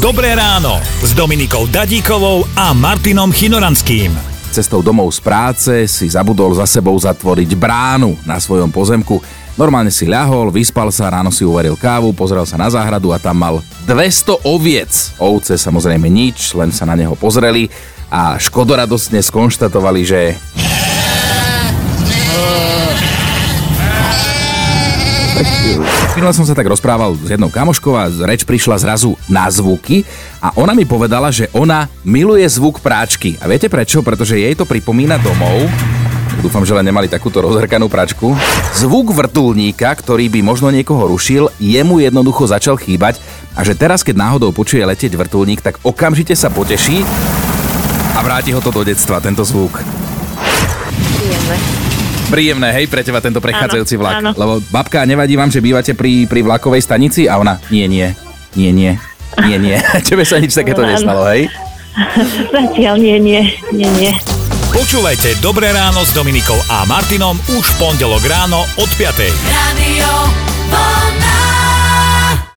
Dobré ráno s Dominikou Dadíkovou a Martinom Chinoranským. Cestou domov z práce si zabudol za sebou zatvoriť bránu na svojom pozemku. Normálne si ľahol, vyspal sa, ráno si uvaril kávu, pozrel sa na záhradu a tam mal 200 oviec. Ovce samozrejme nič, len sa na neho pozreli a škodoradostne skonštatovali, že Minule som sa tak rozprával s jednou kamoškou a reč prišla zrazu na zvuky a ona mi povedala, že ona miluje zvuk práčky. A viete prečo? Pretože jej to pripomína domov, Dúfam, že len nemali takúto rozhrkanú pračku. Zvuk vrtulníka, ktorý by možno niekoho rušil, jemu jednoducho začal chýbať a že teraz, keď náhodou počuje letieť vrtulník, tak okamžite sa poteší a vráti ho to do detstva, tento zvuk. Príjemné. Príjemné, hej, pre teba tento prechádzajúci Áno, vlak. áno. Lebo babka, nevadí vám, že bývate pri, pri vlakovej stanici? A ona, nie, nie, nie, nie, nie, nie. Tebe sa nič takéto Áno. nestalo, hej? Zatiaľ nie, nie, nie, nie. Počúvajte Dobré ráno s Dominikou a Martinom už v pondelok ráno od 5. Radio.